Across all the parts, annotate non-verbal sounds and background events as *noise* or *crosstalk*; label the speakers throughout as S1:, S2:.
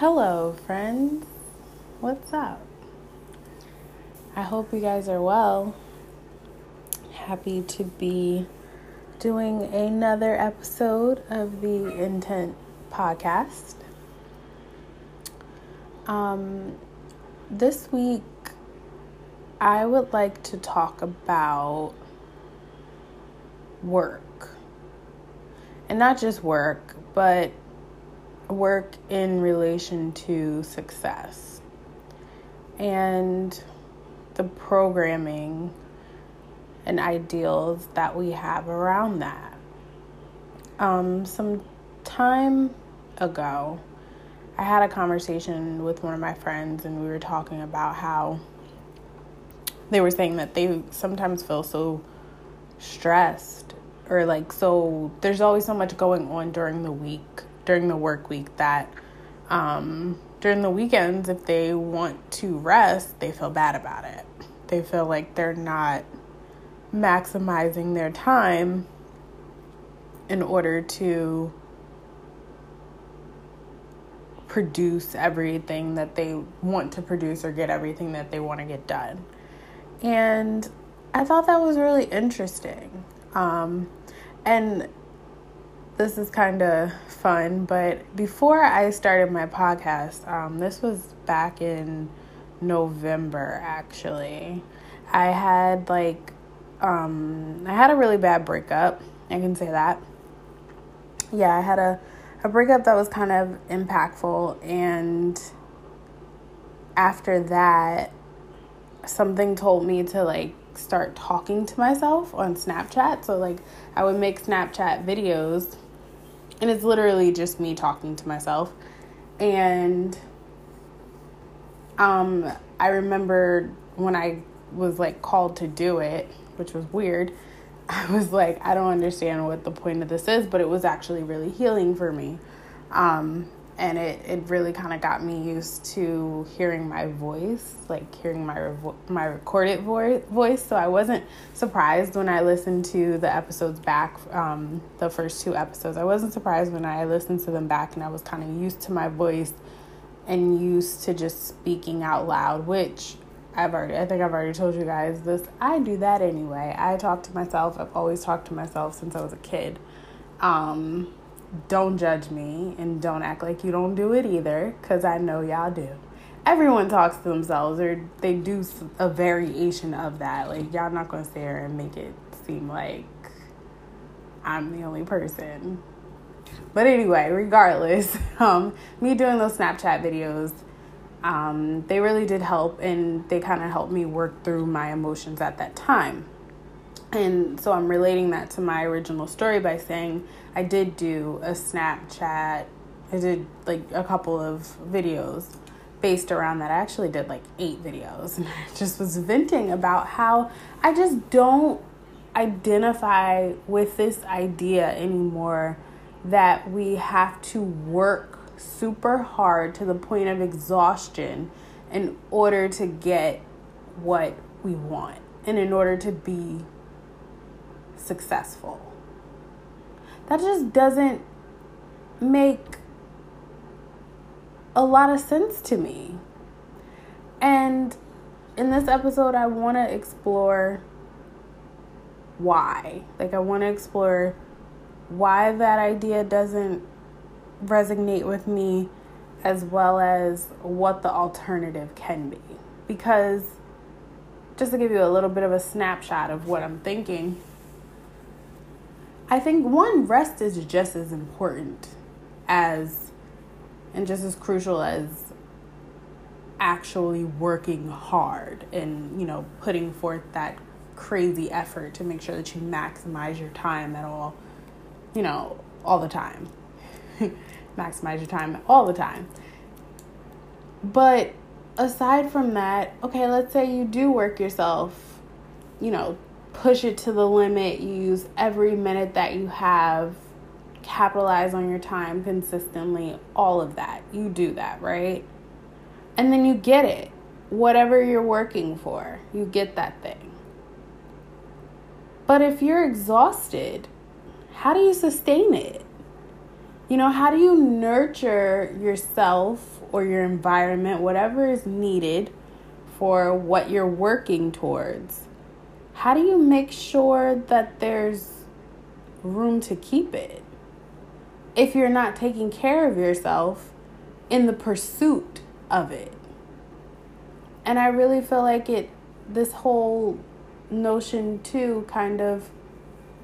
S1: Hello, friends. What's up? I hope you guys are well. Happy to be doing another episode of the Intent podcast. Um, this week, I would like to talk about work. And not just work, but work in relation to success and the programming and ideals that we have around that. Um, some time ago, I had a conversation with one of my friends, and we were talking about how they were saying that they sometimes feel so stressed or like so there's always so much going on during the week during the work week that um, during the weekends, if they want to rest, they feel bad about it. They feel like they're not maximizing their time in order to produce everything that they want to produce or get everything that they want to get done. And I thought that was really interesting. Um, and this is kind of fun, but before I started my podcast, um, this was back in November actually. I had like, um, I had a really bad breakup. I can say that. Yeah, I had a, a breakup that was kind of impactful, and after that, something told me to like start talking to myself on Snapchat. So, like, I would make Snapchat videos and it's literally just me talking to myself. And um, I remember when I was like called to do it, which was weird. *laughs* I was like, I don't understand what the point of this is, but it was actually really healing for me. Um, and it, it really kind of got me used to hearing my voice like hearing my revo- my recorded vo- voice. So i wasn't surprised when i listened to the episodes back um, the first two episodes. I wasn't surprised when i listened to them back and i was kind of used to my voice and used to just speaking out loud which i've already i think i've already told you guys this. I do that anyway. I talk to myself. I've always talked to myself since i was a kid. Um, don't judge me and don't act like you don't do it either because I know y'all do. Everyone talks to themselves or they do a variation of that. Like, y'all not gonna sit there and make it seem like I'm the only person. But anyway, regardless, *laughs* um, me doing those Snapchat videos, um, they really did help and they kind of helped me work through my emotions at that time. And so I'm relating that to my original story by saying I did do a Snapchat. I did like a couple of videos based around that. I actually did like eight videos *laughs* and I just was venting about how I just don't identify with this idea anymore that we have to work super hard to the point of exhaustion in order to get what we want and in order to be successful. That just doesn't make a lot of sense to me. And in this episode, I want to explore why. Like, I want to explore why that idea doesn't resonate with me, as well as what the alternative can be. Because, just to give you a little bit of a snapshot of what I'm thinking, I think one rest is just as important as and just as crucial as actually working hard and you know putting forth that crazy effort to make sure that you maximize your time at all you know all the time. *laughs* Maximize your time all the time. But aside from that okay let's say you do work yourself you know push it to the limit, use every minute that you have, capitalize on your time consistently, all of that. You do that, right? And then you get it. Whatever you're working for, you get that thing. But if you're exhausted, how do you sustain it? You know, how do you nurture yourself or your environment, whatever is needed for what you're working towards? How do you make sure that there's room to keep it? If you're not taking care of yourself in the pursuit of it. And I really feel like it, this whole notion too, kind of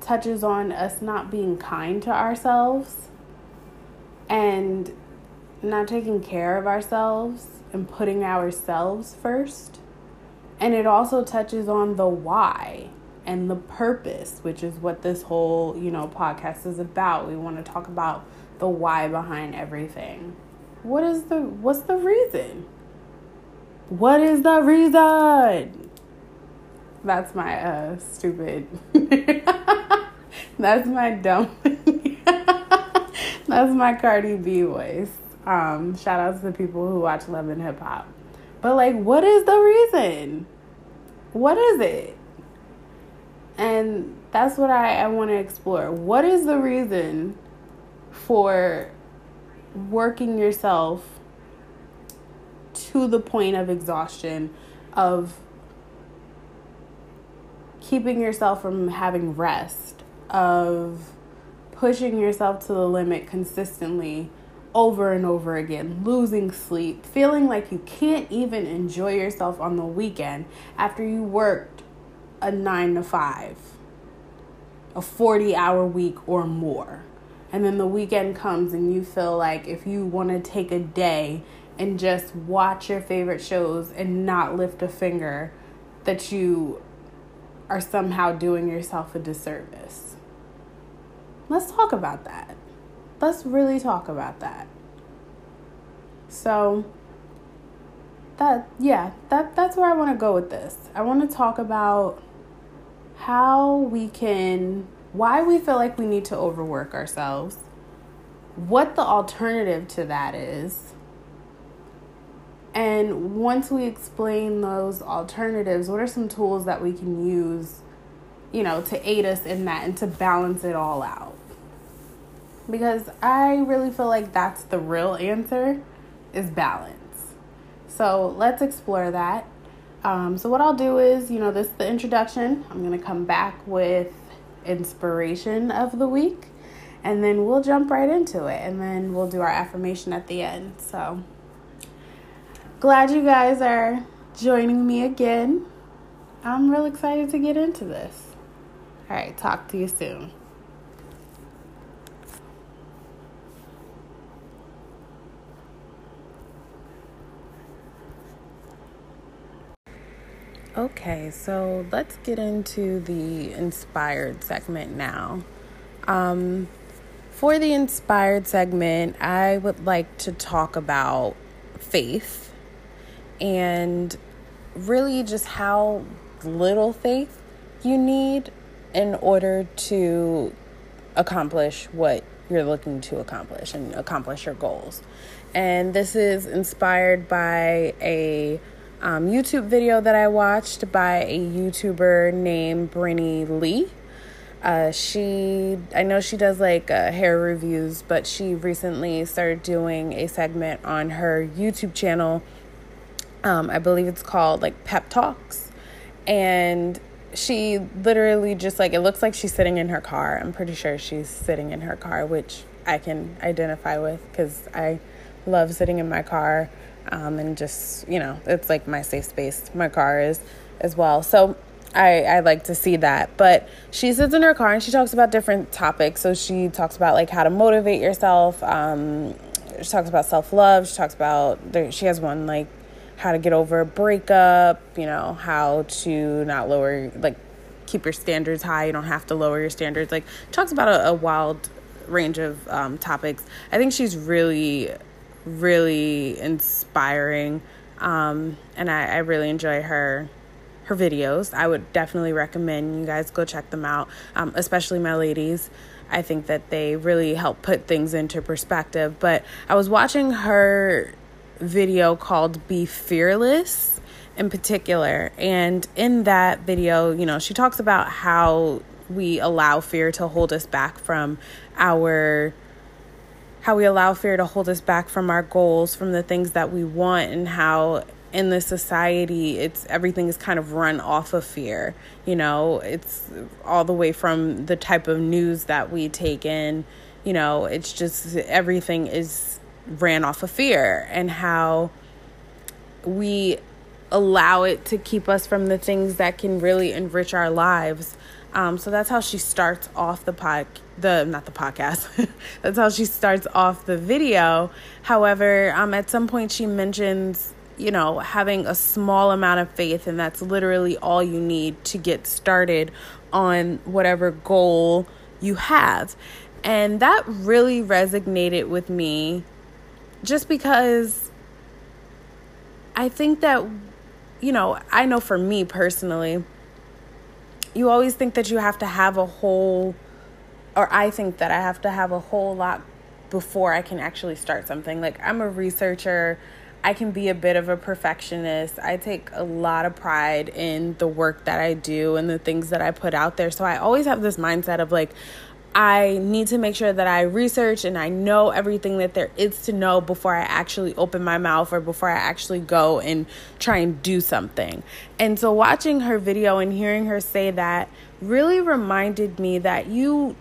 S1: touches on us not being kind to ourselves and not taking care of ourselves and putting ourselves first. And it also touches on the why and the purpose, which is what this whole, you know, podcast is about. We want to talk about the why behind everything. What is the what's the reason? What is the reason? That's my uh stupid *laughs* That's my dumb *laughs* That's my Cardi B voice. Um, shout out to the people who watch Love and Hip Hop. But like what is the reason? What is it? And that's what I, I want to explore. What is the reason for working yourself to the point of exhaustion, of keeping yourself from having rest, of pushing yourself to the limit consistently over and over again, losing sleep, feeling like you can't even enjoy yourself on the weekend after you worked a nine to five, a 40 hour week or more. And then the weekend comes and you feel like if you want to take a day and just watch your favorite shows and not lift a finger, that you are somehow doing yourself a disservice. Let's talk about that. Let's really talk about that. So, that yeah, that that's where I want to go with this. I want to talk about how we can why we feel like we need to overwork ourselves, what the alternative to that is. And once we explain those alternatives, what are some tools that we can use, you know, to aid us in that and to balance it all out? Because I really feel like that's the real answer is balance. So let's explore that. Um, so what I'll do is, you know, this is the introduction. I'm gonna come back with inspiration of the week and then we'll jump right into it and then we'll do our affirmation at the end. So glad you guys are joining me again. I'm real excited to get into this. All right, talk to you soon. Okay, so let's get into the inspired segment now. Um, for the inspired segment, I would like to talk about faith and really just how little faith you need in order to accomplish what you're looking to accomplish and accomplish your goals. And this is inspired by a um, YouTube video that I watched by a YouTuber named Brinny Lee. Uh, she, I know she does like uh, hair reviews, but she recently started doing a segment on her YouTube channel. Um, I believe it's called like Pep Talks. And she literally just like, it looks like she's sitting in her car. I'm pretty sure she's sitting in her car, which I can identify with because I love sitting in my car um, and just you know it's like my safe space my car is as well. So I, I like to see that. But she sits in her car and she talks about different topics. So she talks about like how to motivate yourself um, she talks about self-love she talks about she has one like how to get over a breakup you know how to not lower like keep your standards high. You don't have to lower your standards. Like talks about a, a wild range of um, topics. I think she's really really inspiring. Um, and I, I really enjoy her her videos. I would definitely recommend you guys go check them out, um, especially my ladies. I think that they really help put things into perspective. But I was watching her video called Be Fearless in particular. And in that video, you know, she talks about how we allow fear to hold us back from our how we allow fear to hold us back from our goals, from the things that we want, and how in this society it's everything is kind of run off of fear. You know, it's all the way from the type of news that we take in, you know, it's just everything is ran off of fear and how we allow it to keep us from the things that can really enrich our lives. Um, so that's how she starts off the pod, the not the podcast. *laughs* that's how she starts off the video. However, um, at some point she mentions, you know, having a small amount of faith, and that's literally all you need to get started on whatever goal you have. And that really resonated with me just because I think that, you know, I know for me personally, you always think that you have to have a whole, or I think that I have to have a whole lot before I can actually start something. Like, I'm a researcher. I can be a bit of a perfectionist. I take a lot of pride in the work that I do and the things that I put out there. So I always have this mindset of like, I need to make sure that I research and I know everything that there is to know before I actually open my mouth or before I actually go and try and do something. And so, watching her video and hearing her say that really reminded me that you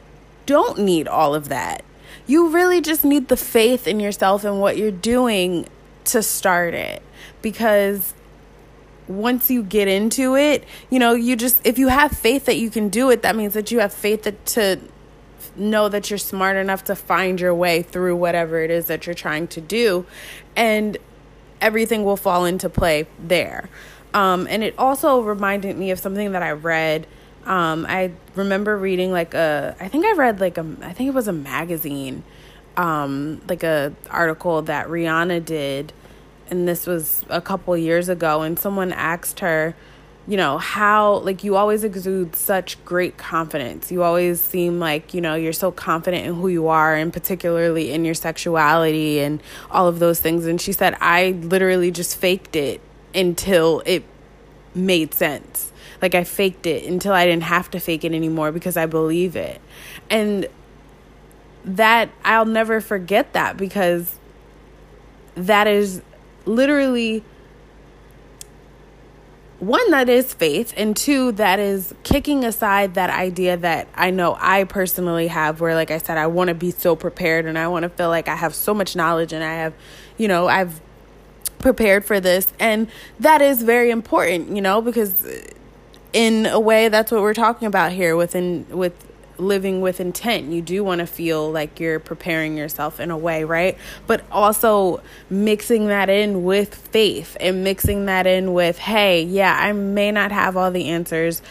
S1: don't need all of that. You really just need the faith in yourself and what you're doing to start it because once you get into it, you know, you just if you have faith that you can do it, that means that you have faith that to know that you're smart enough to find your way through whatever it is that you're trying to do and everything will fall into play there. Um, and it also reminded me of something that i read. Um, i remember reading like a i think i read like a i think it was a magazine um, like a article that rihanna did and this was a couple years ago and someone asked her you know how like you always exude such great confidence. You always seem like you know you're so confident in who you are and particularly in your sexuality and all of those things. And she said i literally just faked it until it made sense. Like i faked it until i didn't have to fake it anymore because i believe it. And that i'll never forget that because that is literally one that is faith and two that is kicking aside that idea that I know I personally have where like I said I want to be so prepared and I want to feel like I have so much knowledge and I have you know I've prepared for this. And that is very important you know because in a way that's what we're talking about here within with living with intent. You do want to feel like you're preparing yourself in a way, right? But also mixing that in with faith and mixing that in with, hey, yeah, I may not have all the answers.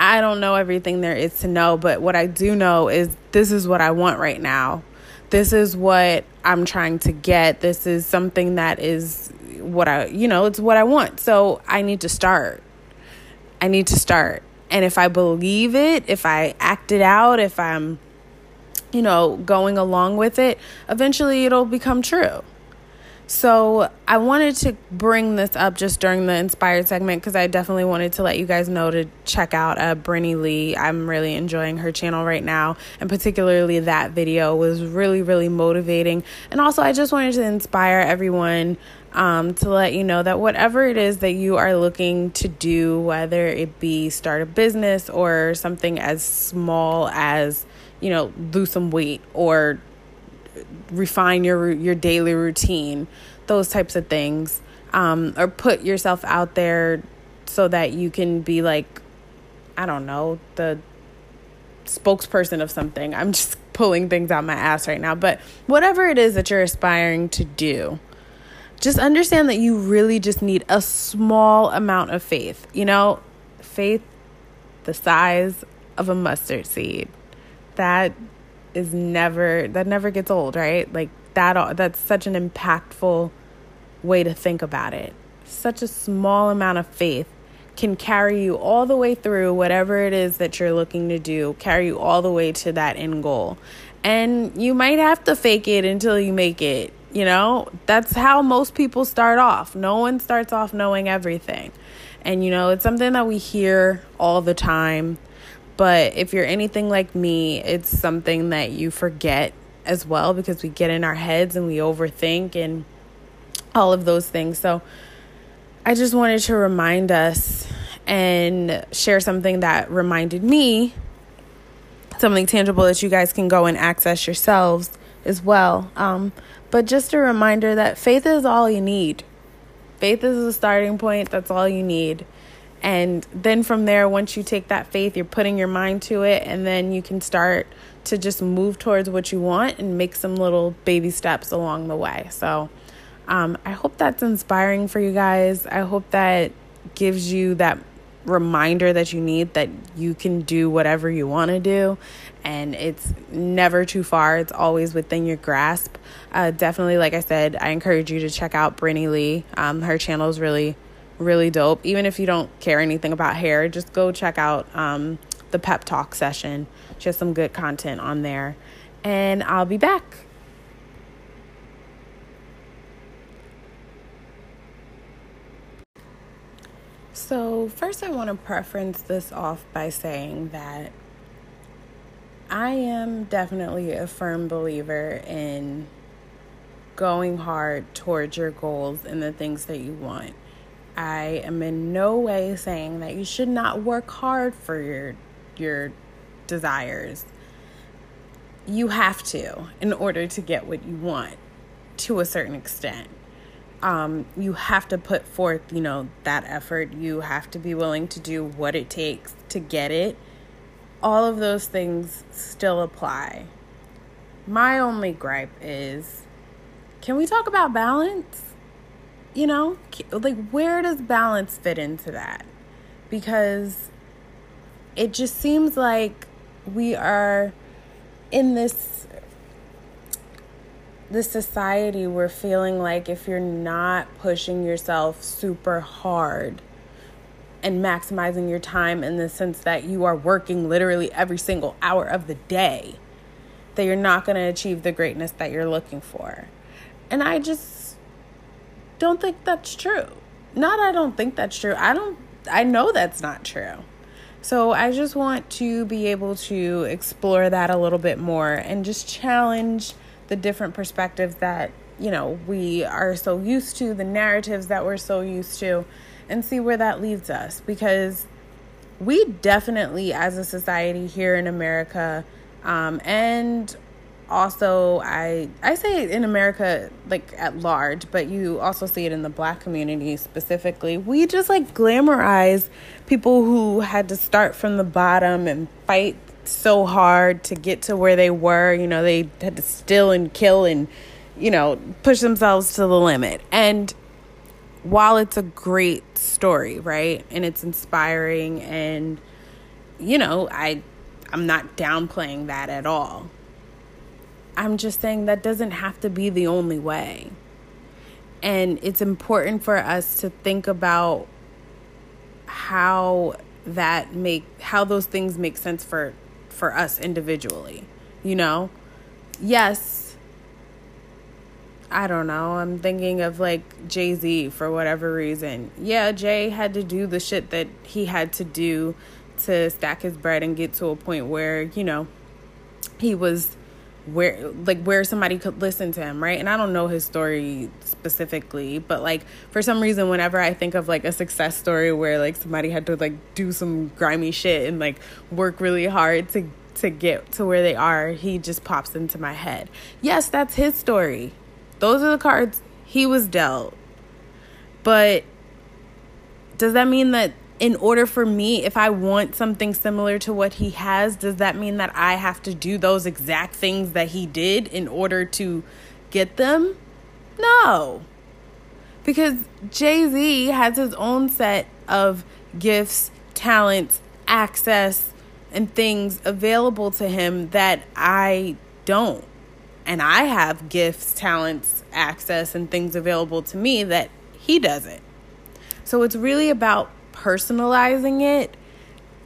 S1: I don't know everything there is to know, but what I do know is this is what I want right now. This is what I'm trying to get. This is something that is what I, you know, it's what I want. So I need to start. I need to start. And if I believe it, if I act it out, if I'm, you know, going along with it, eventually it'll become true. So I wanted to bring this up just during the inspired segment because I definitely wanted to let you guys know to check out uh, Brinny Lee. I'm really enjoying her channel right now, and particularly that video was really, really motivating. And also, I just wanted to inspire everyone um, to let you know that whatever it is that you are looking to do, whether it be start a business or something as small as, you know, lose some weight or refine your your daily routine, those types of things, um, or put yourself out there so that you can be like, I don't know, the spokesperson of something. I'm just *laughs* pulling things out my ass right now, but whatever it is that you're aspiring to do just understand that you really just need a small amount of faith. You know, faith the size of a mustard seed. That is never that never gets old, right? Like that that's such an impactful way to think about it. Such a small amount of faith can carry you all the way through whatever it is that you're looking to do, carry you all the way to that end goal. And you might have to fake it until you make it you know, that's how most people start off. No one starts off knowing everything. And, you know, it's something that we hear all the time. But if you're anything like me, it's something that you forget as well because we get in our heads and we overthink and all of those things. So I just wanted to remind us and share something that reminded me something tangible that you guys can go and access yourselves as well. Um, but just a reminder that faith is all you need. Faith is the starting point, that's all you need. And then from there, once you take that faith, you're putting your mind to it, and then you can start to just move towards what you want and make some little baby steps along the way. So, um, I hope that's inspiring for you guys. I hope that gives you that reminder that you need that you can do whatever you want to do and it's never too far it's always within your grasp uh, definitely like i said i encourage you to check out Brinny lee. Um, her channel is really really dope. Even if you don't care anything about hair just go check out um, the pep talk session. She has some good content on there. And i'll be back. So, first, I want to preference this off by saying that I am definitely a firm believer in going hard towards your goals and the things that you want. I am in no way saying that you should not work hard for your your desires. You have to in order to get what you want to a certain extent um, you have to put forth, you know, that effort. You have to be willing to do what it takes to get it. All of those things still apply. My only gripe is can we talk about balance? You know, like where does balance fit into that? Because it just seems like we are in this the society we're feeling like if you're not pushing yourself super hard and maximizing your time in the sense that you are working literally every single hour of the day that you're not going to achieve the greatness that you're looking for. And I just don't think that's true. Not I don't think that's true. I don't I know that's not true. So I just want to be able to explore that a little bit more and just challenge the different perspectives that you know we are so used to the narratives that we're so used to and see where that leads us because we definitely as a society here in america um, and also i i say in america like at large but you also see it in the black community specifically we just like glamorize people who had to start from the bottom and fight so hard to get to where they were. You know, they had to steal and kill and, you know, push themselves to the limit. And while it's a great story, right? And it's inspiring and you know, I I'm not downplaying that at all. I'm just saying that doesn't have to be the only way. And it's important for us to think about how that make how those things make sense for for us individually, you know? Yes, I don't know. I'm thinking of like Jay Z for whatever reason. Yeah, Jay had to do the shit that he had to do to stack his bread and get to a point where, you know, he was where like where somebody could listen to him right? And i don't know his story specifically but like for some reason whenever i think of like a success story where like somebody had to like do some grimy shit and like work really hard to to get to where they are he just pops into my head. Yes that's his story. Those are the cards he was dealt. But does that mean that in order for me, if I want something similar to what he has, does that mean that I have to do those exact things that he did in order to get them? No. Because Jay Z has his own set of gifts, talents, access, and things available to him that I don't. And I have gifts, talents, access, and things available to me that he doesn't. So it's really about personalizing it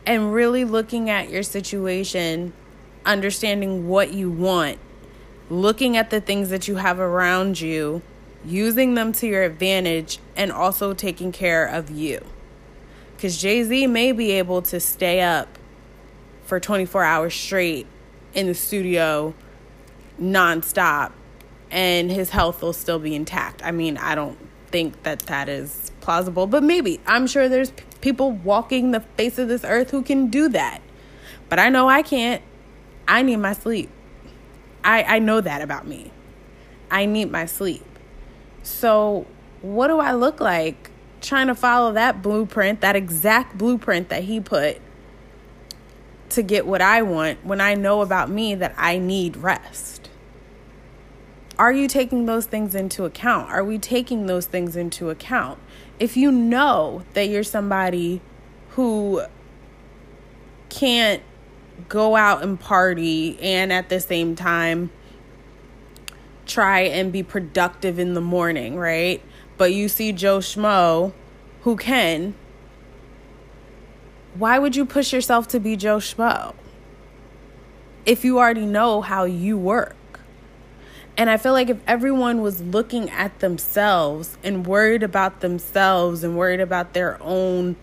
S1: and really looking at your situation, understanding what you want, looking at the things that you have around you, using them to your advantage, and also taking care of you. Because Jay Z may be able to stay up for 24 hours straight in the studio nonstop and his health will still be intact. I mean, I don't think that that is plausible, but maybe. I'm sure there's p- people walking the face of this earth who can do that. But I know I can't. I need my sleep. I, I know that about me. I need my sleep. So, what do I look like trying to follow that blueprint, that exact blueprint that he put to get what I want when I know about me that I need rest? Are you taking those things into account? Are we taking those things into account? If you know that you're somebody who can't go out and party and at the same time try and be productive in the morning, right? But you see Joe Schmo who can, why would you push yourself to be Joe Schmo? If you already know how you work. And I feel like if everyone was looking at themselves and worried about themselves and worried about their own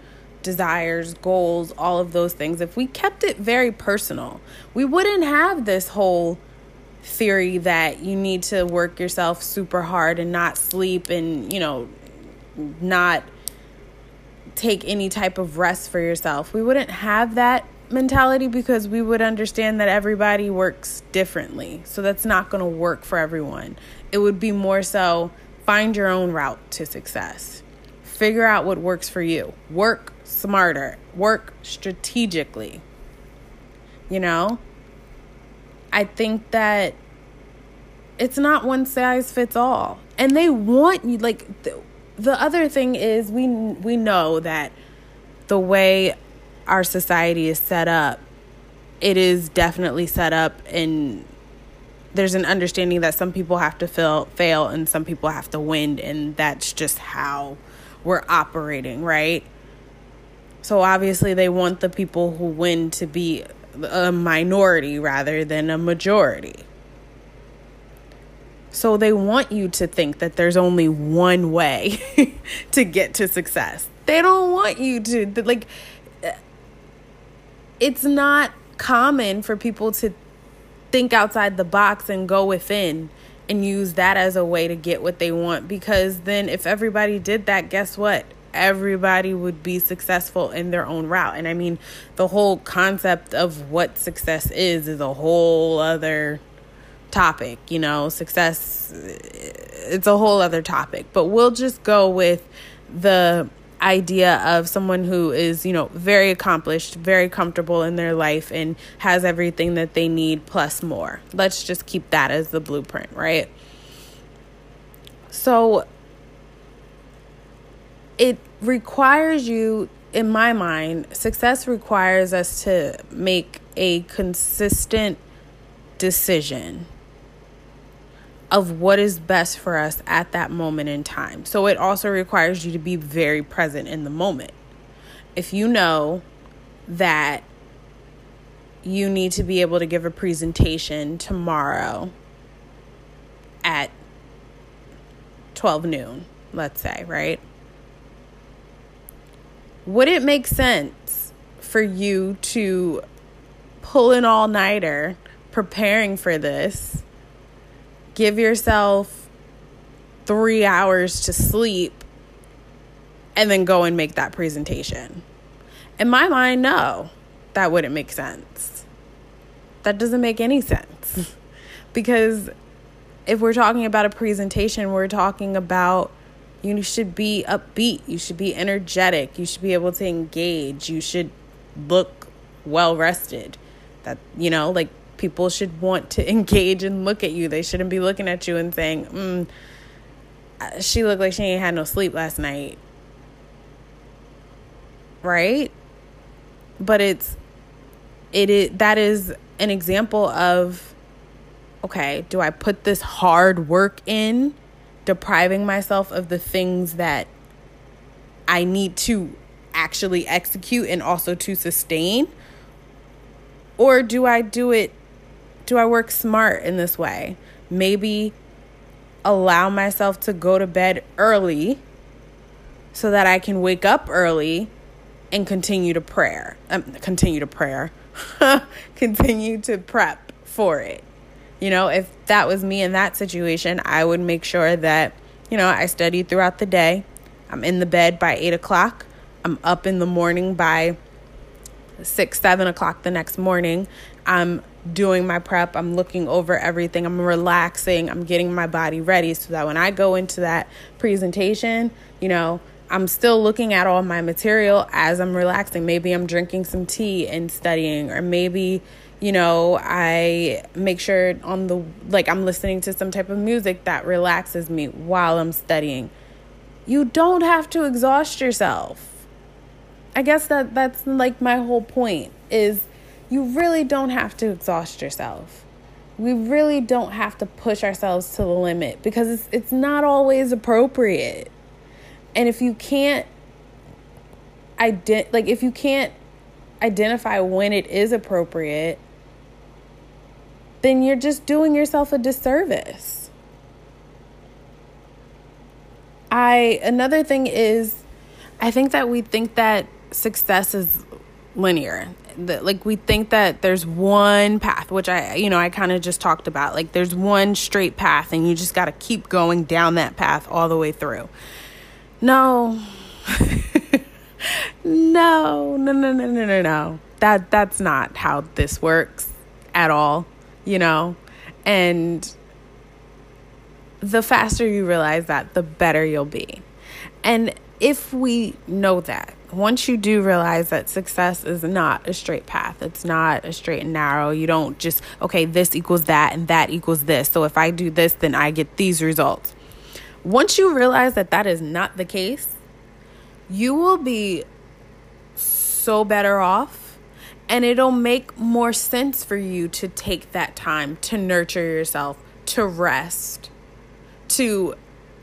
S1: desires, goals, all of those things, if we kept it very personal, we wouldn't have this whole theory that you need to work yourself super hard and not sleep and, you know, not take any type of rest for yourself. We wouldn't have that mentality because we would understand that everybody works differently. So that's not going to work for everyone. It would be more so find your own route to success. Figure out what works for you. Work smarter, work strategically. You know? I think that it's not one size fits all. And they want you like the, the other thing is we we know that the way our society is set up, it is definitely set up and there's an understanding that some people have to fail fail and some people have to win and that's just how we're operating, right? So obviously they want the people who win to be a minority rather than a majority. So they want you to think that there's only one way *laughs* to get to success. They don't want you to like it's not common for people to think outside the box and go within and use that as a way to get what they want because then if everybody did that, guess what? Everybody would be successful in their own route. And I mean, the whole concept of what success is is a whole other topic, you know, success it's a whole other topic, but we'll just go with the idea of someone who is, you know, very accomplished, very comfortable in their life and has everything that they need plus more. Let's just keep that as the blueprint, right? So it requires you in my mind, success requires us to make a consistent decision of what is best for us at that moment in time. So it also requires you to be very present in the moment. If you know that you need to be able to give a presentation tomorrow at 12 noon, let's say, right? Would it make sense for you to pull an all nighter preparing for this? Give yourself three hours to sleep and then go and make that presentation. In my mind, no, that wouldn't make sense. That doesn't make any sense. *laughs* because if we're talking about a presentation, we're talking about you should be upbeat, you should be energetic, you should be able to engage, you should look well rested. That, you know, like people should want to *laughs* engage and look at you. They shouldn't be looking at you and saying, mm, she looked like she ain't had no sleep last night. Right? But it's it is that is an example of okay, do I put this hard work in depriving myself of the things that I need to actually execute and also to sustain? Or do I do it do I work smart in this way? Maybe allow myself to go to bed early so that I can wake up early and continue to prayer. Um, continue to prayer. *laughs* continue to prep for it. You know, if that was me in that situation, I would make sure that, you know, I studied throughout the day. I'm in the bed by eight o'clock. I'm up in the morning by six, seven o'clock the next morning. I'm doing my prep. I'm looking over everything. I'm relaxing. I'm getting my body ready so that when I go into that presentation, you know, I'm still looking at all my material as I'm relaxing. Maybe I'm drinking some tea and studying, or maybe, you know, I make sure on the, like, I'm listening to some type of music that relaxes me while I'm studying. You don't have to exhaust yourself. I guess that that's like my whole point is you really don't have to exhaust yourself. We really don't have to push ourselves to the limit because it's it's not always appropriate. And if you can't ident- like if you can't identify when it is appropriate, then you're just doing yourself a disservice. I another thing is I think that we think that success is linear that like we think that there's one path which i you know i kind of just talked about. Like there's one straight path and you just got to keep going down that path all the way through. No. *laughs* No. No no no no no no. That that's not how this works at all you know? And the faster you realize that the better you'll be. And if we know that once you do realize that success is not a straight path, it's not a straight and narrow, you don't just, okay, this equals that and that equals this. So if I do this, then I get these results. Once you realize that that is not the case, you will be so better off and it'll make more sense for you to take that time to nurture yourself, to rest, to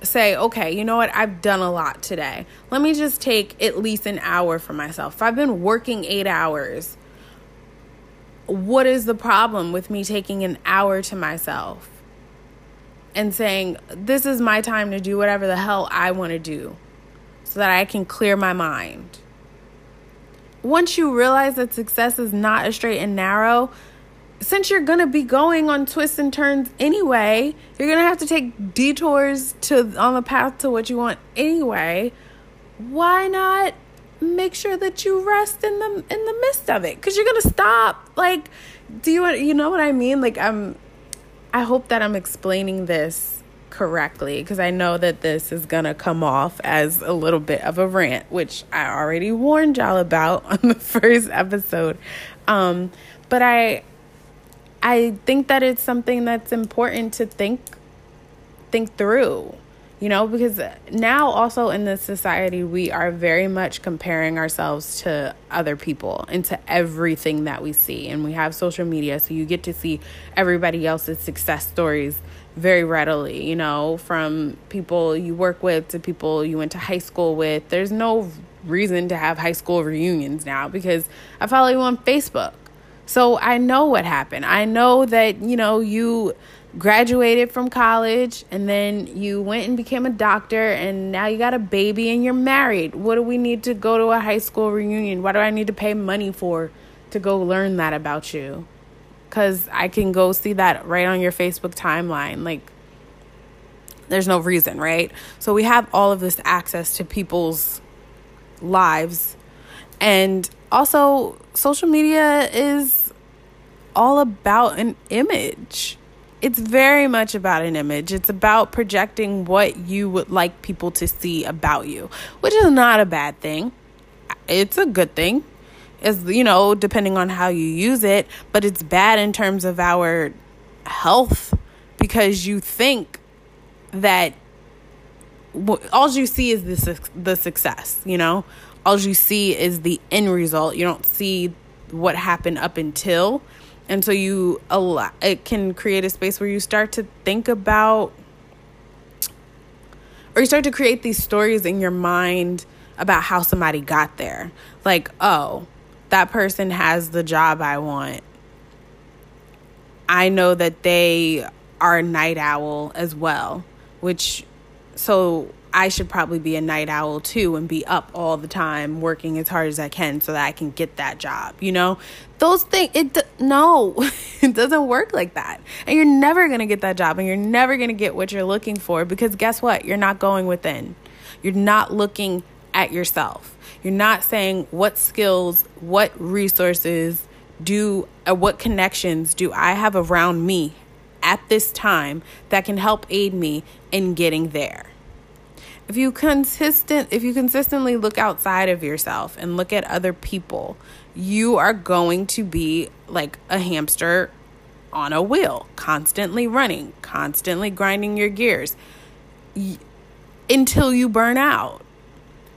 S1: say, okay, you know what? I've done a lot today. Let me just take at least an hour for myself. If I've been working eight hours, what is the problem with me taking an hour to myself and saying, this is my time to do whatever the hell I want to do so that I can clear my mind? Once you realize that success is not a straight and narrow, since you're gonna be going on twists and turns anyway, you're gonna have to take detours to on the path to what you want anyway. Why not make sure that you rest in the in the midst of it? Because you're gonna stop. Like, do you you know what I mean? Like, I'm. I hope that I'm explaining this correctly because I know that this is gonna come off as a little bit of a rant, which I already warned y'all about *laughs* on the first episode. Um, but I I think that it's something that's important to think think through. You know, because now also in this society we are very much comparing ourselves to other people and to everything that we see. And we have social media, so you get to see everybody else's success stories very readily, you know, from people you work with to people you went to high school with. There's no reason to have high school reunions now because I follow you on Facebook. So I know what happened. I know that, you know, you graduated from college and then you went and became a doctor and now you got a baby and you're married. What do we need to go to a high school reunion? What do I need to pay money for to go learn that about you? Cuz I can go see that right on your Facebook timeline. Like there's no reason, right? So we have all of this access to people's lives and also, social media is all about an image. It's very much about an image. It's about projecting what you would like people to see about you, which is not a bad thing. It's a good thing. Is you know, depending on how you use it, but it's bad in terms of our health because you think that all you see is the the success, you know? all you see is the end result. You don't see what happened up until. And so you allow, it can create a space where you start to think about or you start to create these stories in your mind about how somebody got there. Like, oh, that person has the job I want. I know that they are a night owl as well, which so I should probably be a night owl too and be up all the time working as hard as I can so that I can get that job. You know, those things, it, no, *laughs* it doesn't work like that. And you're never going to get that job and you're never going to get what you're looking for because guess what? You're not going within. You're not looking at yourself. You're not saying what skills, what resources do, uh, what connections do I have around me at this time that can help aid me in getting there if you consistent if you consistently look outside of yourself and look at other people you are going to be like a hamster on a wheel constantly running constantly grinding your gears until you burn out.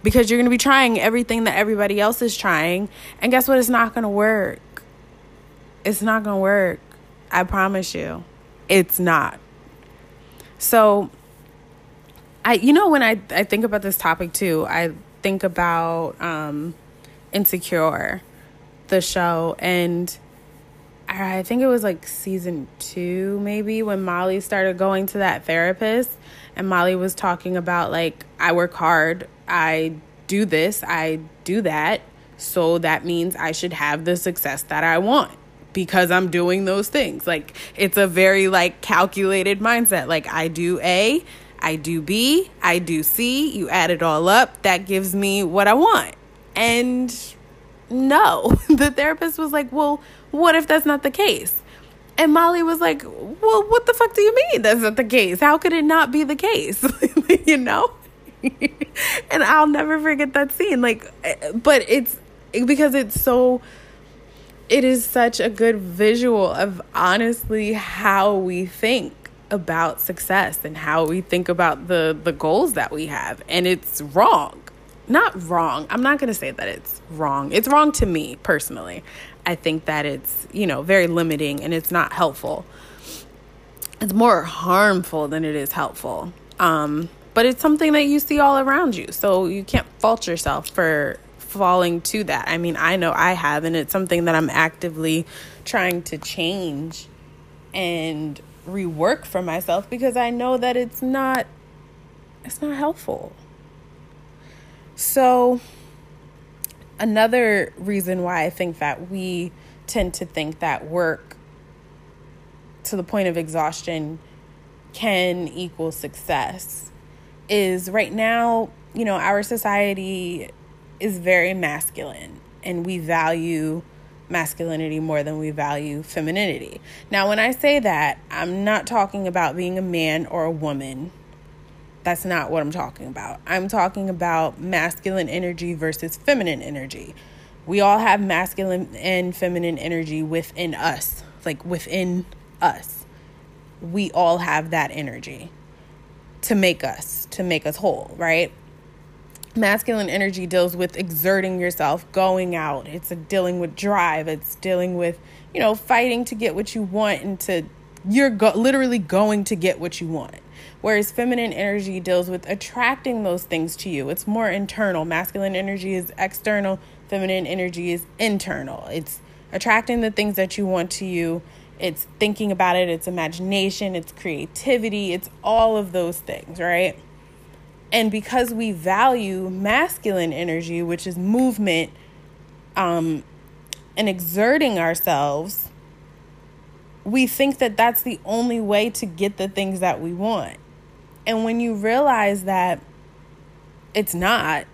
S1: Because you're going to be trying everything that everybody else is trying and guess what? It's not going to work. It's not going to work. I promise you. It's not. So I you know when I I think about this topic too, I think about um Insecure, the show and I think it was like season 2 maybe when Molly started going to that therapist and Molly was talking about like I work hard, I do this, I do that, so that means I should have the success that I want because I'm doing those things. Like it's a very like calculated mindset. Like I do A, I do B, I do C, you add it all up, that gives me what I want. And no, *laughs* the therapist was like, well, what if that's not the case? And Molly was like, well, what the fuck do you mean that's not the case? How could it not be the case? *laughs* you know? *laughs* and I'll never forget that scene. Like, eh, but it's because it's so, it is such a good visual of honestly how we think about success and how we think about the the goals that we have. And it's wrong. Not wrong. I'm not going to say that it's wrong. It's wrong to me personally. I think that it's you know very limiting and it's not helpful. It's more harmful than it is helpful. Um but it's something that you see all around you. So you can't fault yourself for falling to that. I mean i know i have and it's something that i'm actively trying to change. And rework for myself because I know that it's not it's not helpful. So another reason why I think that we tend to think that work to the point of exhaustion can equal success is right now, you know, our society is very masculine and we value masculinity more than we value femininity. Now, when I say that, I'm not talking about being a man or a woman. That's not what I'm talking about. I'm talking about masculine energy versus feminine energy. We all have masculine and feminine energy within us, like within us. We all have that energy to make us, to make us whole, right? Masculine energy deals with exerting yourself, going out. It's dealing with drive. It's dealing with, you know, fighting to get what you want and to you're go- literally going to get what you want. Whereas feminine energy deals with attracting those things to you. It's more internal. Masculine energy is external, feminine energy is internal. It's attracting the things that you want to you. It's thinking about it, it's imagination, it's creativity, it's all of those things, right? And because we value masculine energy, which is movement um, and exerting ourselves, we think that that's the only way to get the things that we want. And when you realize that it's not,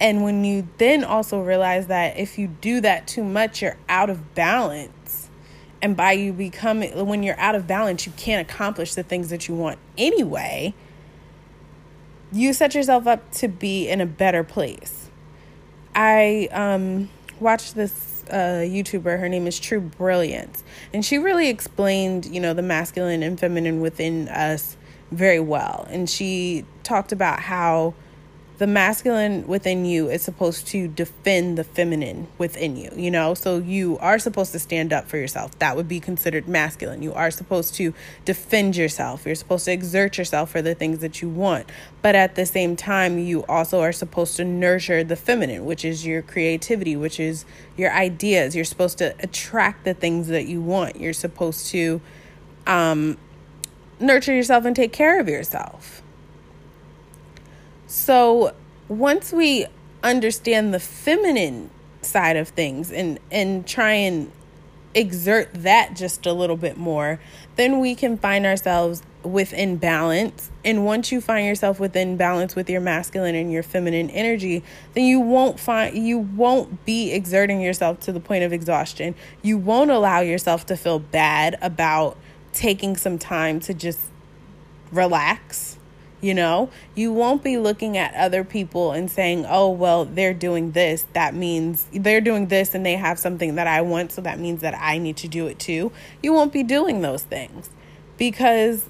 S1: and when you then also realize that if you do that too much, you're out of balance. And by you becoming, when you're out of balance, you can't accomplish the things that you want anyway you set yourself up to be in a better place. I um, watched this uh, YouTuber. Her name is True Brilliance, and she really explained, you know, the masculine and feminine within us very well. And she talked about how the masculine within you is supposed to defend the feminine within you, you know? So you are supposed to stand up for yourself. That would be considered masculine. You are supposed to defend yourself. You're supposed to exert yourself for the things that you want. But at the same time, you also are supposed to nurture the feminine, which is your creativity, which is your ideas. You're supposed to attract the things that you want. You're supposed to um, nurture yourself and take care of yourself So once we understand the feminine side of things and and try and exert that just a little bit more, then we can find ourselves within balance. And once you find yourself within balance with your masculine and your feminine energy, then you won't find you won't be exerting yourself to the point of exhaustion. You won't allow yourself to feel bad about taking some time to just relax you know, you won't be looking at other people and saying, oh, well, they're doing this. That means they're doing this and they have something that I want. So that means that I need to do it too. You won't be doing those things because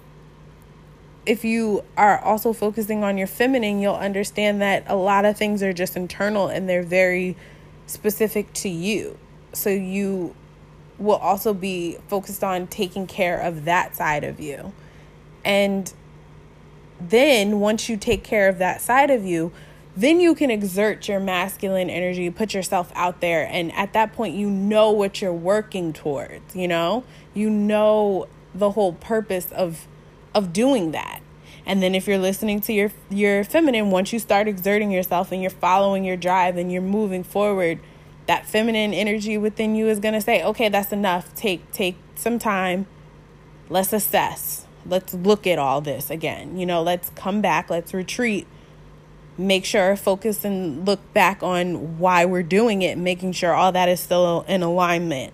S1: if you are also focusing on your feminine, you'll understand that a lot of things are just internal and they're very specific to you. So you will also be focused on taking care of that side of you. And then once you take care of that side of you, then you can exert your masculine energy, put yourself out there, and at that point, you know what you're working towards. You know, you know the whole purpose of of doing that. And then if you're listening to your your feminine, once you start exerting yourself and you're following your drive and you're moving forward, that feminine energy within you is going to say, "Okay, that's enough. Take take some time. Let's assess." Let's look at all this again. You know, let's come back, let's retreat, make sure, focus and look back on why we're doing it, making sure all that is still in alignment.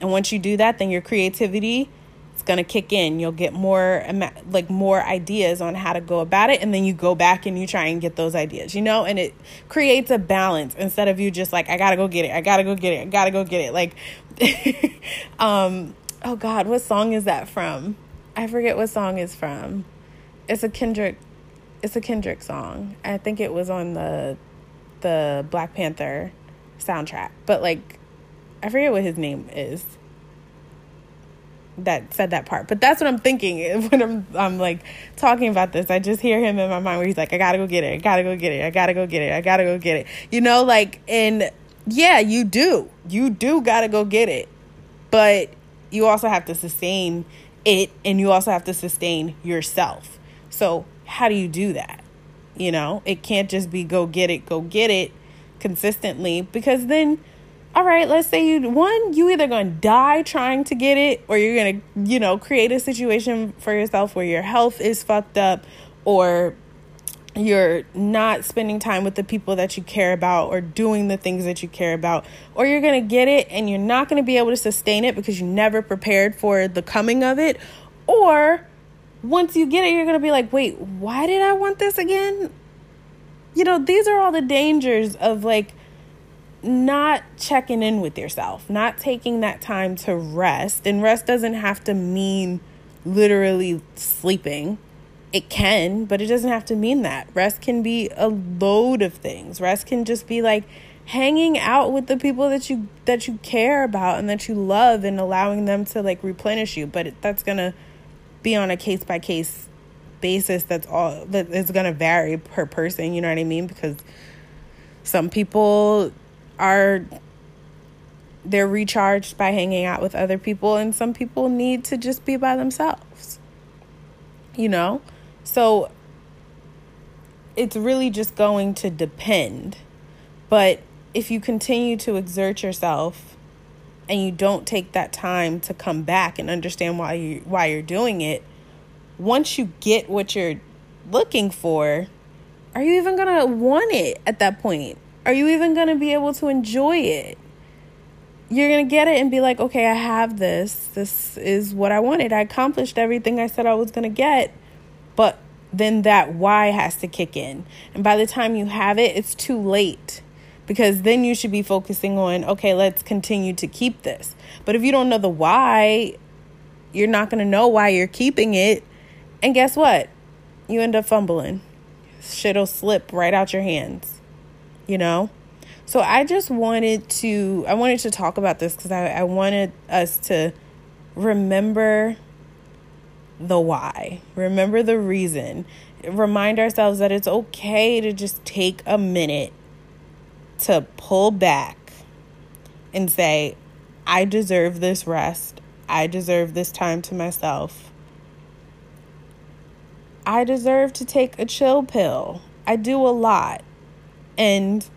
S1: And once you do that, then your creativity it's going to kick in. You'll get more like more ideas on how to go about it and then you go back and you try and get those ideas, you know? And it creates a balance instead of you just like I got to go get it. I got to go get it. I got to go get it. Like *laughs* um oh god, what song is that from? I forget what song it's from. It's a Kendrick it's a Kendrick song. I think it was on the the Black Panther soundtrack. But like I forget what his name is. That said that part. But that's what I'm thinking *laughs* when I'm I'm like talking about this. I just hear him in my mind where he's like, I gotta go get it, I gotta go get it, I gotta go get it, I gotta go get it. You know, like and yeah, you do. You do gotta go get it. But you also have to sustain it and you also have to sustain yourself. So, how do you do that? You know, it can't just be go get it, go get it consistently because then all right, let's say you one, you either going to die trying to get it or you're going to, you know, create a situation for yourself where your health is fucked up or you're not spending time with the people that you care about or doing the things that you care about, or you're going to get it and you're not going to be able to sustain it because you never prepared for the coming of it, or once you get it, you're going to be like, wait, why did I want this again? You know, these are all the dangers of like not checking in with yourself, not taking that time to rest. And rest doesn't have to mean literally sleeping it can, but it doesn't have to mean that. Rest can be a load of things. Rest can just be like hanging out with the people that you that you care about and that you love and allowing them to like replenish you, but that's going to be on a case by case basis that's all that is going to vary per person, you know what I mean? Because some people are they're recharged by hanging out with other people and some people need to just be by themselves. You know? So it's really just going to depend. But if you continue to exert yourself and you don't take that time to come back and understand why you why you're doing it, once you get what you're looking for, are you even going to want it at that point? Are you even going to be able to enjoy it? You're going to get it and be like, "Okay, I have this. This is what I wanted. I accomplished everything I said I was going to get." But then that why has to kick in. And by the time you have it, it's too late because then you should be focusing on, okay, let's continue to keep this. But if you don't know the why, you're not going to know why you're keeping it. And guess what? You end up fumbling. Shit'll slip right out your hands, you know? So I just wanted to I wanted to talk about this because I, I wanted us to remember the why. Remember the reason. Remind ourselves that it's okay to just take a minute to pull back and say, I deserve this rest. I deserve this time to myself. I deserve to take a chill pill. I do a lot. And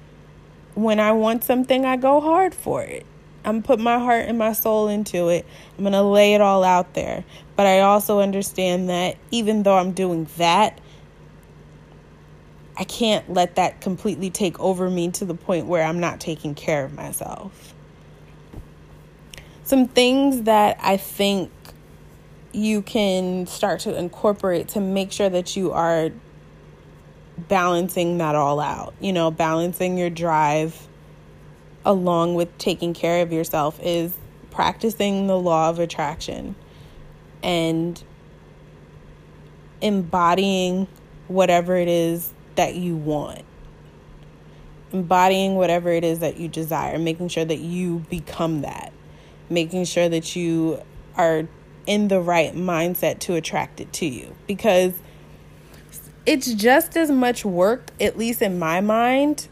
S1: when I want something, I go hard for it. I'm put my heart and my soul into it. I'm going to lay it all out there. But I also understand that even though I'm doing that, I can't let that completely take over me to the point where I'm not taking care of myself. Some things that I think you can start to incorporate to make sure that you are balancing that all out, you know, balancing your drive along with taking care of yourself is practicing the law of attraction and embodying whatever it is that you want. Embodying whatever it is that you desire, making sure that you become that, making sure that you are in the right mindset to attract it to you. Because it's just as much work, at least in my mind,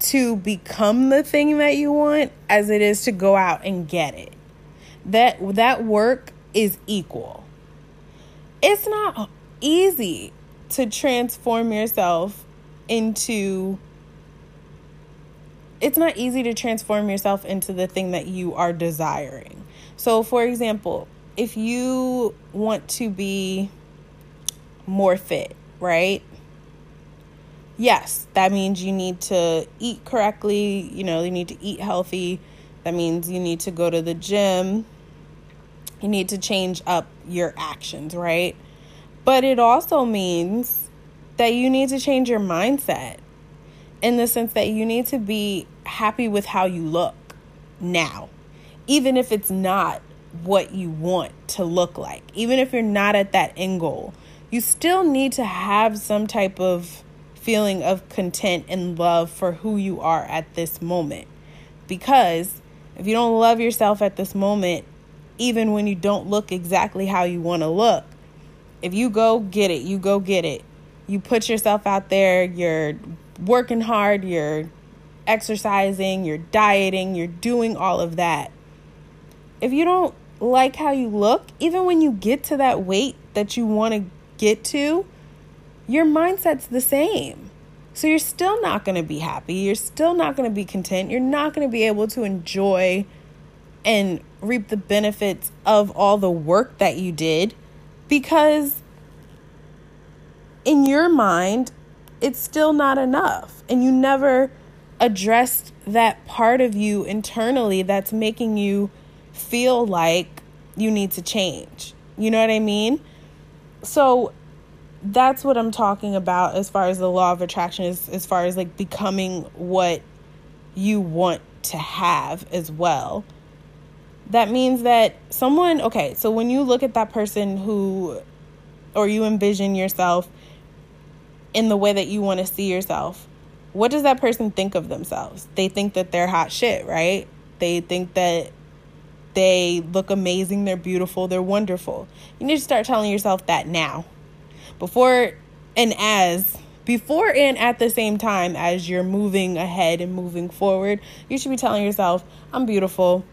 S1: to become the thing that you want as it is to go out and get it. That that work is equal. It's not easy to transform yourself into it's not easy to transform yourself into the thing that you are desiring. So, for example, if you want to be more fit, right? Yes, that means you need to eat correctly, you know, you need to eat healthy. That means you need to go to the gym. You need to change up your actions, right? But it also means that you need to change your mindset in the sense that you need to be happy with how you look now, even if it's not what you want to look like, even if you're not at that end goal. You still need to have some type of feeling of content and love for who you are at this moment. Because if you don't love yourself at this moment, even when you don't look exactly how you want to look, if you go get it, you go get it. You put yourself out there, you're working hard, you're exercising, you're dieting, you're doing all of that. If you don't like how you look, even when you get to that weight that you want to get to, your mindset's the same. So you're still not going to be happy. You're still not going to be content. You're not going to be able to enjoy and reap the benefits of all the work that you did because in your mind, it's still not enough. And you never addressed that part of you internally that's making you feel like you need to change. You know what I mean? So that's what I'm talking about as far as the law of attraction is as far as like becoming what you want to have as well that means that someone, okay, so when you look at that person who, or you envision yourself in the way that you want to see yourself, what does that person think of themselves? They think that they're hot shit, right? They think that they look amazing, they're beautiful, they're wonderful. You need to start telling yourself that now. Before and as before and at the same time as you're moving ahead and moving forward, you should be telling yourself, I'm beautiful.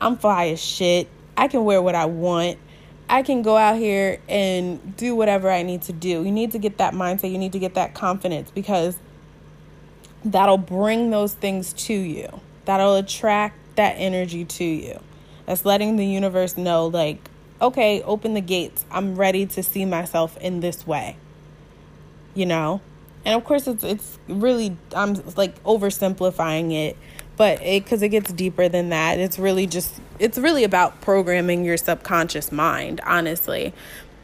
S1: I'm fly as shit. I can wear what I want. I can go out here and do whatever I need to do. You need to get that mindset. You need to get that confidence because that'll bring those things to you. That'll attract that energy to you. That's letting the universe know, like, okay, open the gates. I'm ready to see myself in this way. You know? And of course, it's it's really I'm like oversimplifying it but it because it gets deeper than that it's really just it's really about programming your subconscious mind honestly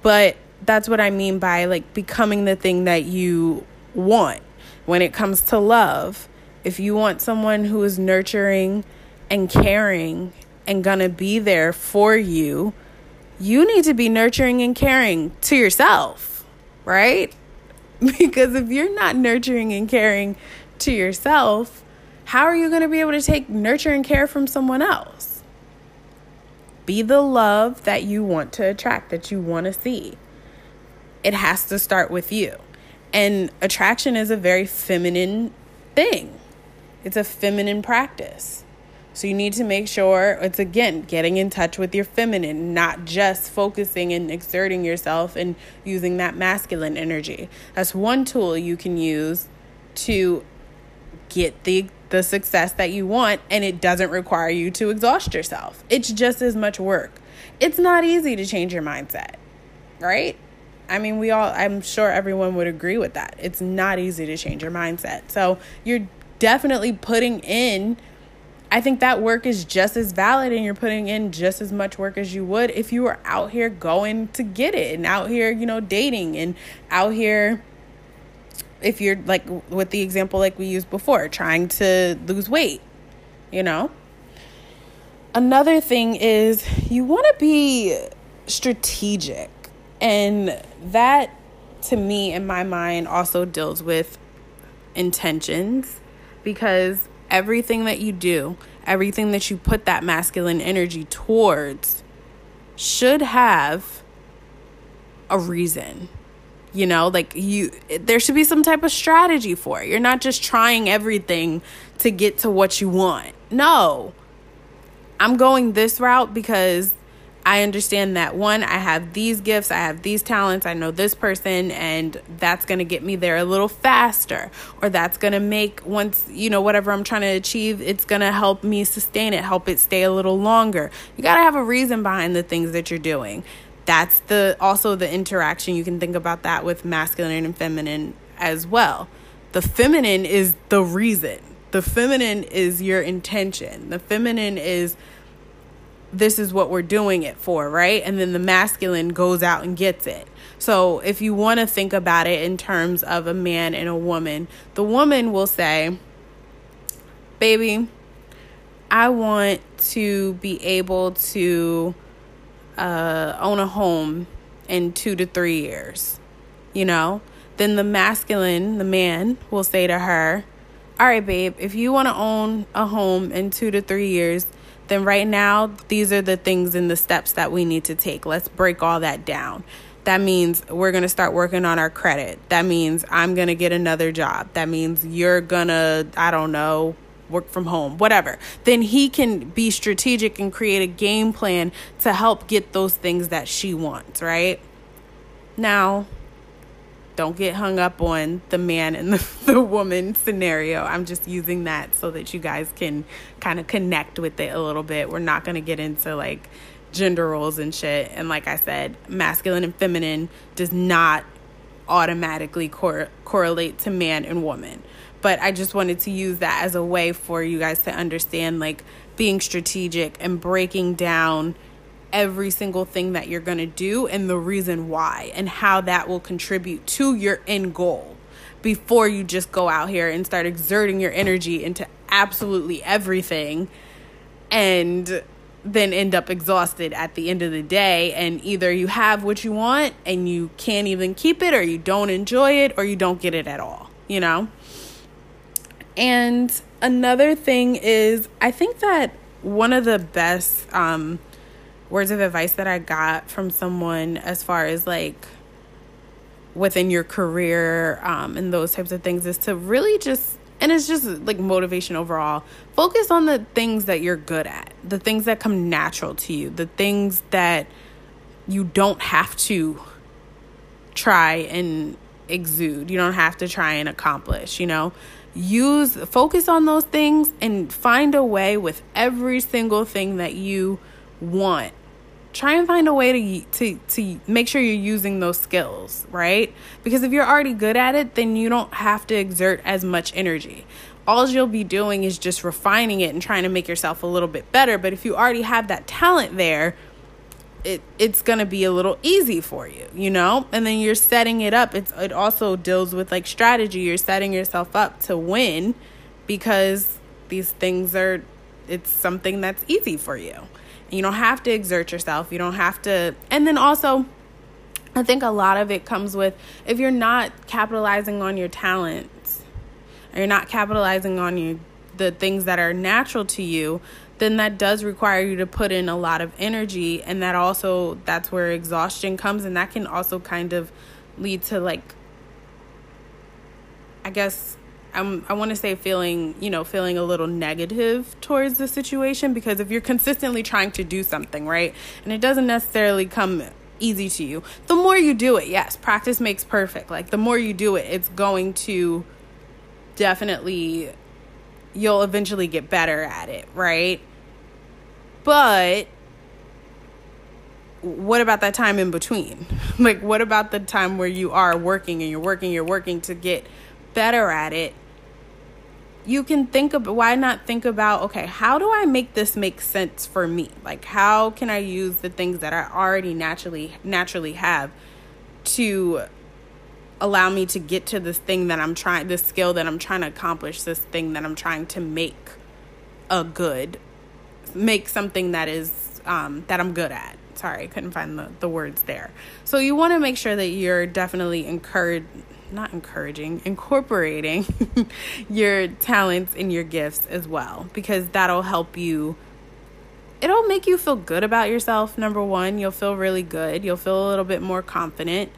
S1: but that's what i mean by like becoming the thing that you want when it comes to love if you want someone who is nurturing and caring and gonna be there for you you need to be nurturing and caring to yourself right *laughs* because if you're not nurturing and caring to yourself how are you going to be able to take nurture and care from someone else? Be the love that you want to attract, that you want to see. It has to start with you. And attraction is a very feminine thing, it's a feminine practice. So you need to make sure it's again getting in touch with your feminine, not just focusing and exerting yourself and using that masculine energy. That's one tool you can use to get the the success that you want and it doesn't require you to exhaust yourself. It's just as much work. It's not easy to change your mindset, right? I mean, we all, I'm sure everyone would agree with that. It's not easy to change your mindset. So you're definitely putting in, I think that work is just as valid and you're putting in just as much work as you would if you were out here going to get it and out here, you know, dating and out here if you're like with the example like we used before, trying to lose weight, you know? Another thing is you want to be strategic. And that to me in my mind also deals with intentions because everything that you do, everything that you put that masculine energy towards should have a reason. You know like you there should be some type of strategy for it. You're not just trying everything to get to what you want. No. I'm going this route because i understand that one i have these gifts i have these talents i know this person and that's going to get me there a little faster or that's going to make once you know whatever i'm trying to achieve it's going to help me sustain it help it stay a little longer. You got to have a reason behind the things that you're doing. That's the also the interaction you can think about that with masculine and feminine as well. The feminine is the reason. The feminine is your intention. The feminine is this is what we're doing it for right? And then the masculine goes out and gets it. So if you want to think about it in terms of a man and a woman the woman will say baby i want to be able to uh, own a home in two to three years, you know, then the masculine, the man, will say to her, All right, babe, if you want to own a home in two to three years, then right now, these are the things and the steps that we need to take. Let's break all that down. That means we're going to start working on our credit. That means I'm going to get another job. That means you're going to, I don't know, work from home, whatever, then he can be strategic and create a game plan to help get those things that she wants, right? Now, don't get hung up on the man and *laughs* the, the woman scenario. I'm just using that so that you guys can kind of connect with it a little bit. We're not going to get into like gender roles and shit. And like I said, masculine and feminine does not automatically cor- correlate to man and woman but I just wanted to use that as a way for you guys to understand like being strategic and breaking down every single thing that you're going to do and the reason why and how that will contribute to your end goal before you just go out here and start exerting your energy into absolutely everything and then end up exhausted at the end of the day. And either you have what you want and you can't even keep it or you don't enjoy it or you don't get it at all you know? And another thing is, I think that one of the best um, words of advice that I got from someone, as far as like within your career um, and those types of things, is to really just, and it's just like motivation overall, focus on the things that you're good at, the things that come natural to you, the things that you don't have to try and exude, you don't have to try and accomplish, you know? use focus on those things and find a way with every single thing that you want try and find a way to to to make sure you're using those skills, right? Because if you're already good at it, then you don't have to exert as much energy. All you'll be doing is just refining it and trying to make yourself a little bit better, but if you already have that talent there, it it's going to be a little easy for you, you know? And then you're setting it up. It's it also deals with like strategy. You're setting yourself up to win because these things are it's something that's easy for you. You don't have to exert yourself. You don't have to and then also I think a lot of it comes with if you're not capitalizing on your talents, or you're not capitalizing on your the things that are natural to you, then that does require you to put in a lot of energy and that also that's where exhaustion comes and that can also kind of lead to like I guess I'm, I want to say feeling, you know, feeling a little negative towards the situation because if you're consistently trying to do something, right, and it doesn't necessarily come easy to you, the more you do it, yes, practice makes perfect. Like the more you do it, it's going to definitely, you'll eventually get better at it, right? But what about that time in between? *laughs* like, what about the time where you are working and you're working, you're working to get better at it? You can think about why not think about okay, how do I make this make sense for me? Like, how can I use the things that I already naturally naturally have to allow me to get to this thing that I'm trying, this skill that I'm trying to accomplish, this thing that I'm trying to make a good, make something that is um, that I'm good at sorry, I couldn't find the, the words there. So you want to make sure that you're definitely encouraged not encouraging, incorporating *laughs* your talents and your gifts as well, because that'll help you. It'll make you feel good about yourself. Number one, you'll feel really good. You'll feel a little bit more confident.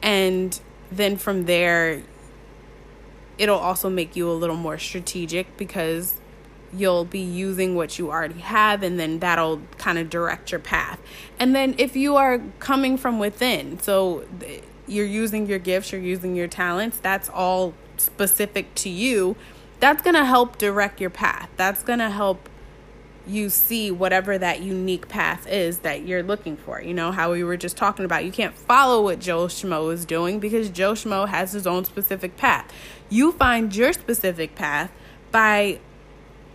S1: And then from there, it'll also make you a little more strategic because you'll be using what you already have and then that'll kind of direct your path. And then if you are coming from within, so you're using your gifts, you're using your talents, that's all specific to you. That's going to help direct your path. That's going to help you see whatever that unique path is that you're looking for. You know, how we were just talking about. You can't follow what Joe Schmo is doing because Joe Schmo has his own specific path. You find your specific path by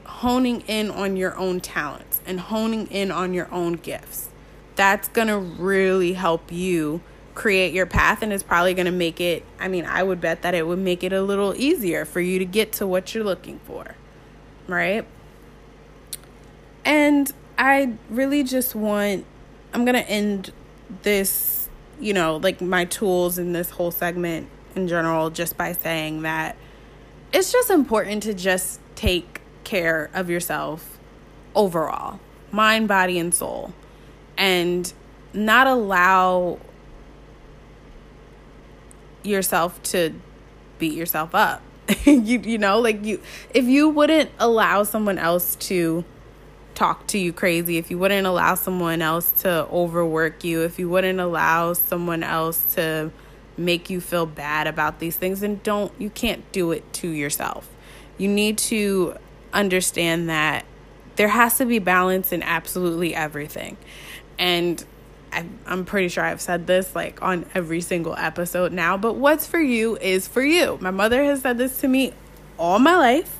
S1: honing in on your own talents and honing in on your own gifts. That's going to really help you create your path and it's probably going to make it, I mean, I would bet that it would make it a little easier for you to get to what you're looking for. Right? And I really just want, I'm going to end this, you know, like my tools in this whole segment in general just by saying that it's just important to just take care of yourself overall mind, body, and soul. And not allow yourself to beat yourself up. *laughs* you you know, like you if you wouldn't allow someone else to talk to you crazy, if you wouldn't allow someone else to overwork you, if you wouldn't allow someone else to make you feel bad about these things, then don't you can't do it to yourself. You need to understand that there has to be balance in absolutely everything. And I, I'm pretty sure I've said this like on every single episode now, but what's for you is for you. My mother has said this to me all my life.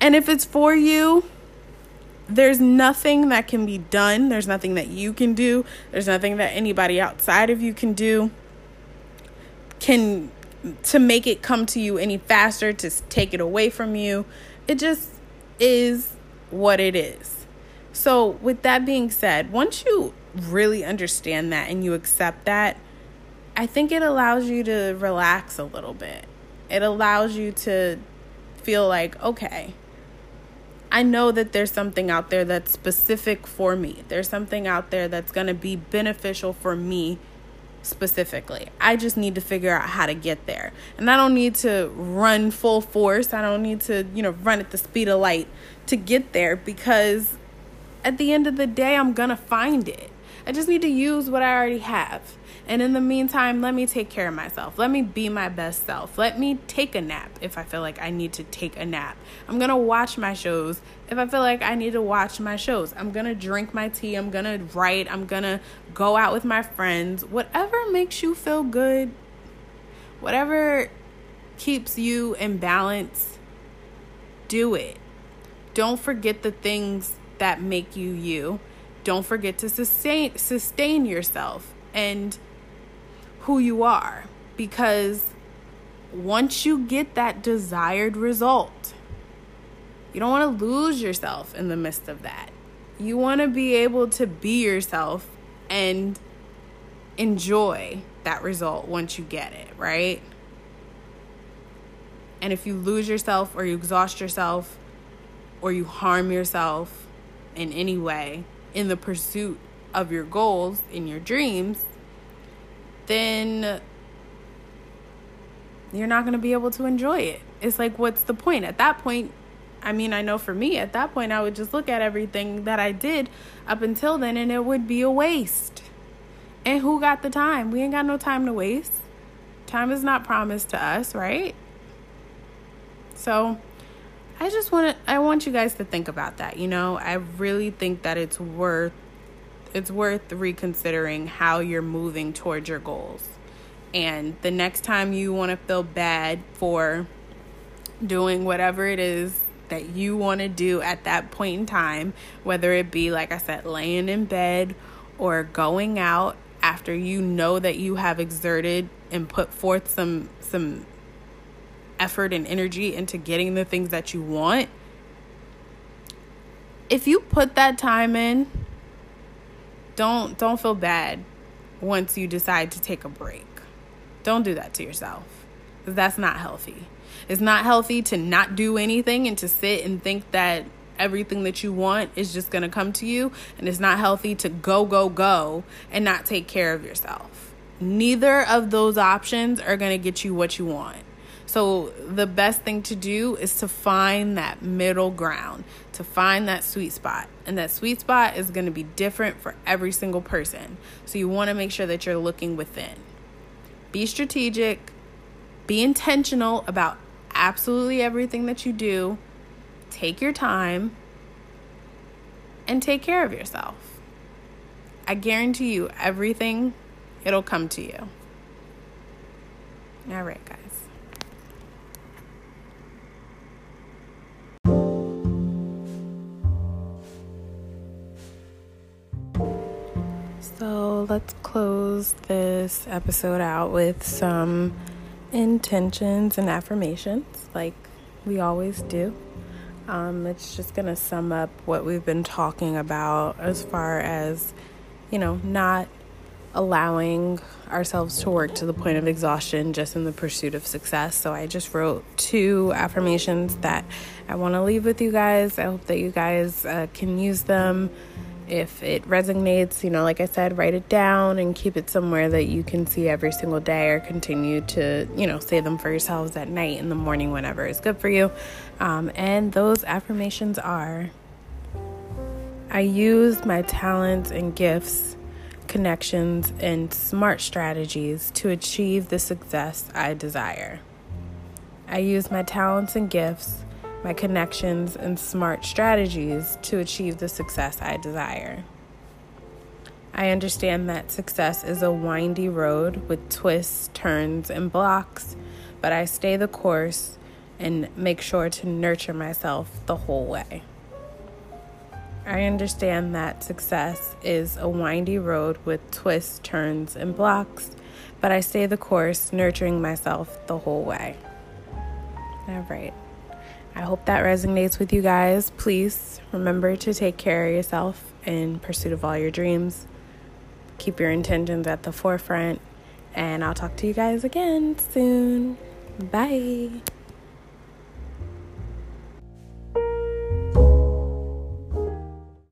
S1: And if it's for you, there's nothing that can be done. There's nothing that you can do. There's nothing that anybody outside of you can do can to make it come to you any faster, to take it away from you. It just is what it is. So, with that being said, once you really understand that and you accept that, I think it allows you to relax a little bit. It allows you to feel like, okay, I know that there's something out there that's specific for me. There's something out there that's going to be beneficial for me specifically. I just need to figure out how to get there. And I don't need to run full force. I don't need to, you know, run at the speed of light to get there because at the end of the day, I'm going to find it. I just need to use what I already have. And in the meantime, let me take care of myself. Let me be my best self. Let me take a nap if I feel like I need to take a nap. I'm going to watch my shows if I feel like I need to watch my shows. I'm going to drink my tea. I'm going to write. I'm going to go out with my friends. Whatever makes you feel good, whatever keeps you in balance, do it. Don't forget the things that make you you. Don't forget to sustain sustain yourself and who you are because once you get that desired result, you don't want to lose yourself in the midst of that. You want to be able to be yourself and enjoy that result once you get it, right? And if you lose yourself or you exhaust yourself or you harm yourself in any way in the pursuit of your goals, in your dreams, then you're not going to be able to enjoy it. It's like, what's the point? At that point, I mean, I know for me, at that point, I would just look at everything that I did up until then and it would be a waste. And who got the time? We ain't got no time to waste. Time is not promised to us, right? So, I just want to I want you guys to think about that, you know? I really think that it's worth it's worth reconsidering how you're moving towards your goals. And the next time you want to feel bad for doing whatever it is that you want to do at that point in time, whether it be, like I said, laying in bed or going out after you know that you have exerted and put forth some some effort and energy into getting the things that you want if you put that time in don't don't feel bad once you decide to take a break don't do that to yourself that's not healthy. It's not healthy to not do anything and to sit and think that everything that you want is just going to come to you. And it's not healthy to go, go, go and not take care of yourself. Neither of those options are going to get you what you want. So, the best thing to do is to find that middle ground, to find that sweet spot. And that sweet spot is going to be different for every single person. So, you want to make sure that you're looking within be strategic, be intentional about absolutely everything that you do, take your time, and take care of yourself. I guarantee you, everything, it'll come to you. All right, guys. So let's close this episode out with some intentions and affirmations, like we always do. Um, it's just going to sum up what we've been talking about as far as, you know, not allowing ourselves to work to the point of exhaustion just in the pursuit of success. So I just wrote two affirmations that I want to leave with you guys. I hope that you guys uh, can use them if it resonates, you know, like I said, write it down and keep it somewhere that you can see every single day or continue to, you know, say them for yourselves at night, in the morning, whenever is good for you. Um, and those affirmations are I use my talents and gifts, connections, and smart strategies to achieve the success I desire. I use my talents and gifts my connections, and smart strategies to achieve the success I desire. I understand that success is a windy road with twists, turns, and blocks, but I stay the course and make sure to nurture myself the whole way. I understand that success is a windy road with twists, turns, and blocks, but I stay the course, nurturing myself the whole way. All right. I hope that resonates with you guys. Please remember to take care of yourself in pursuit of all your dreams. Keep your intentions at the forefront. And I'll talk to you guys again soon. Bye.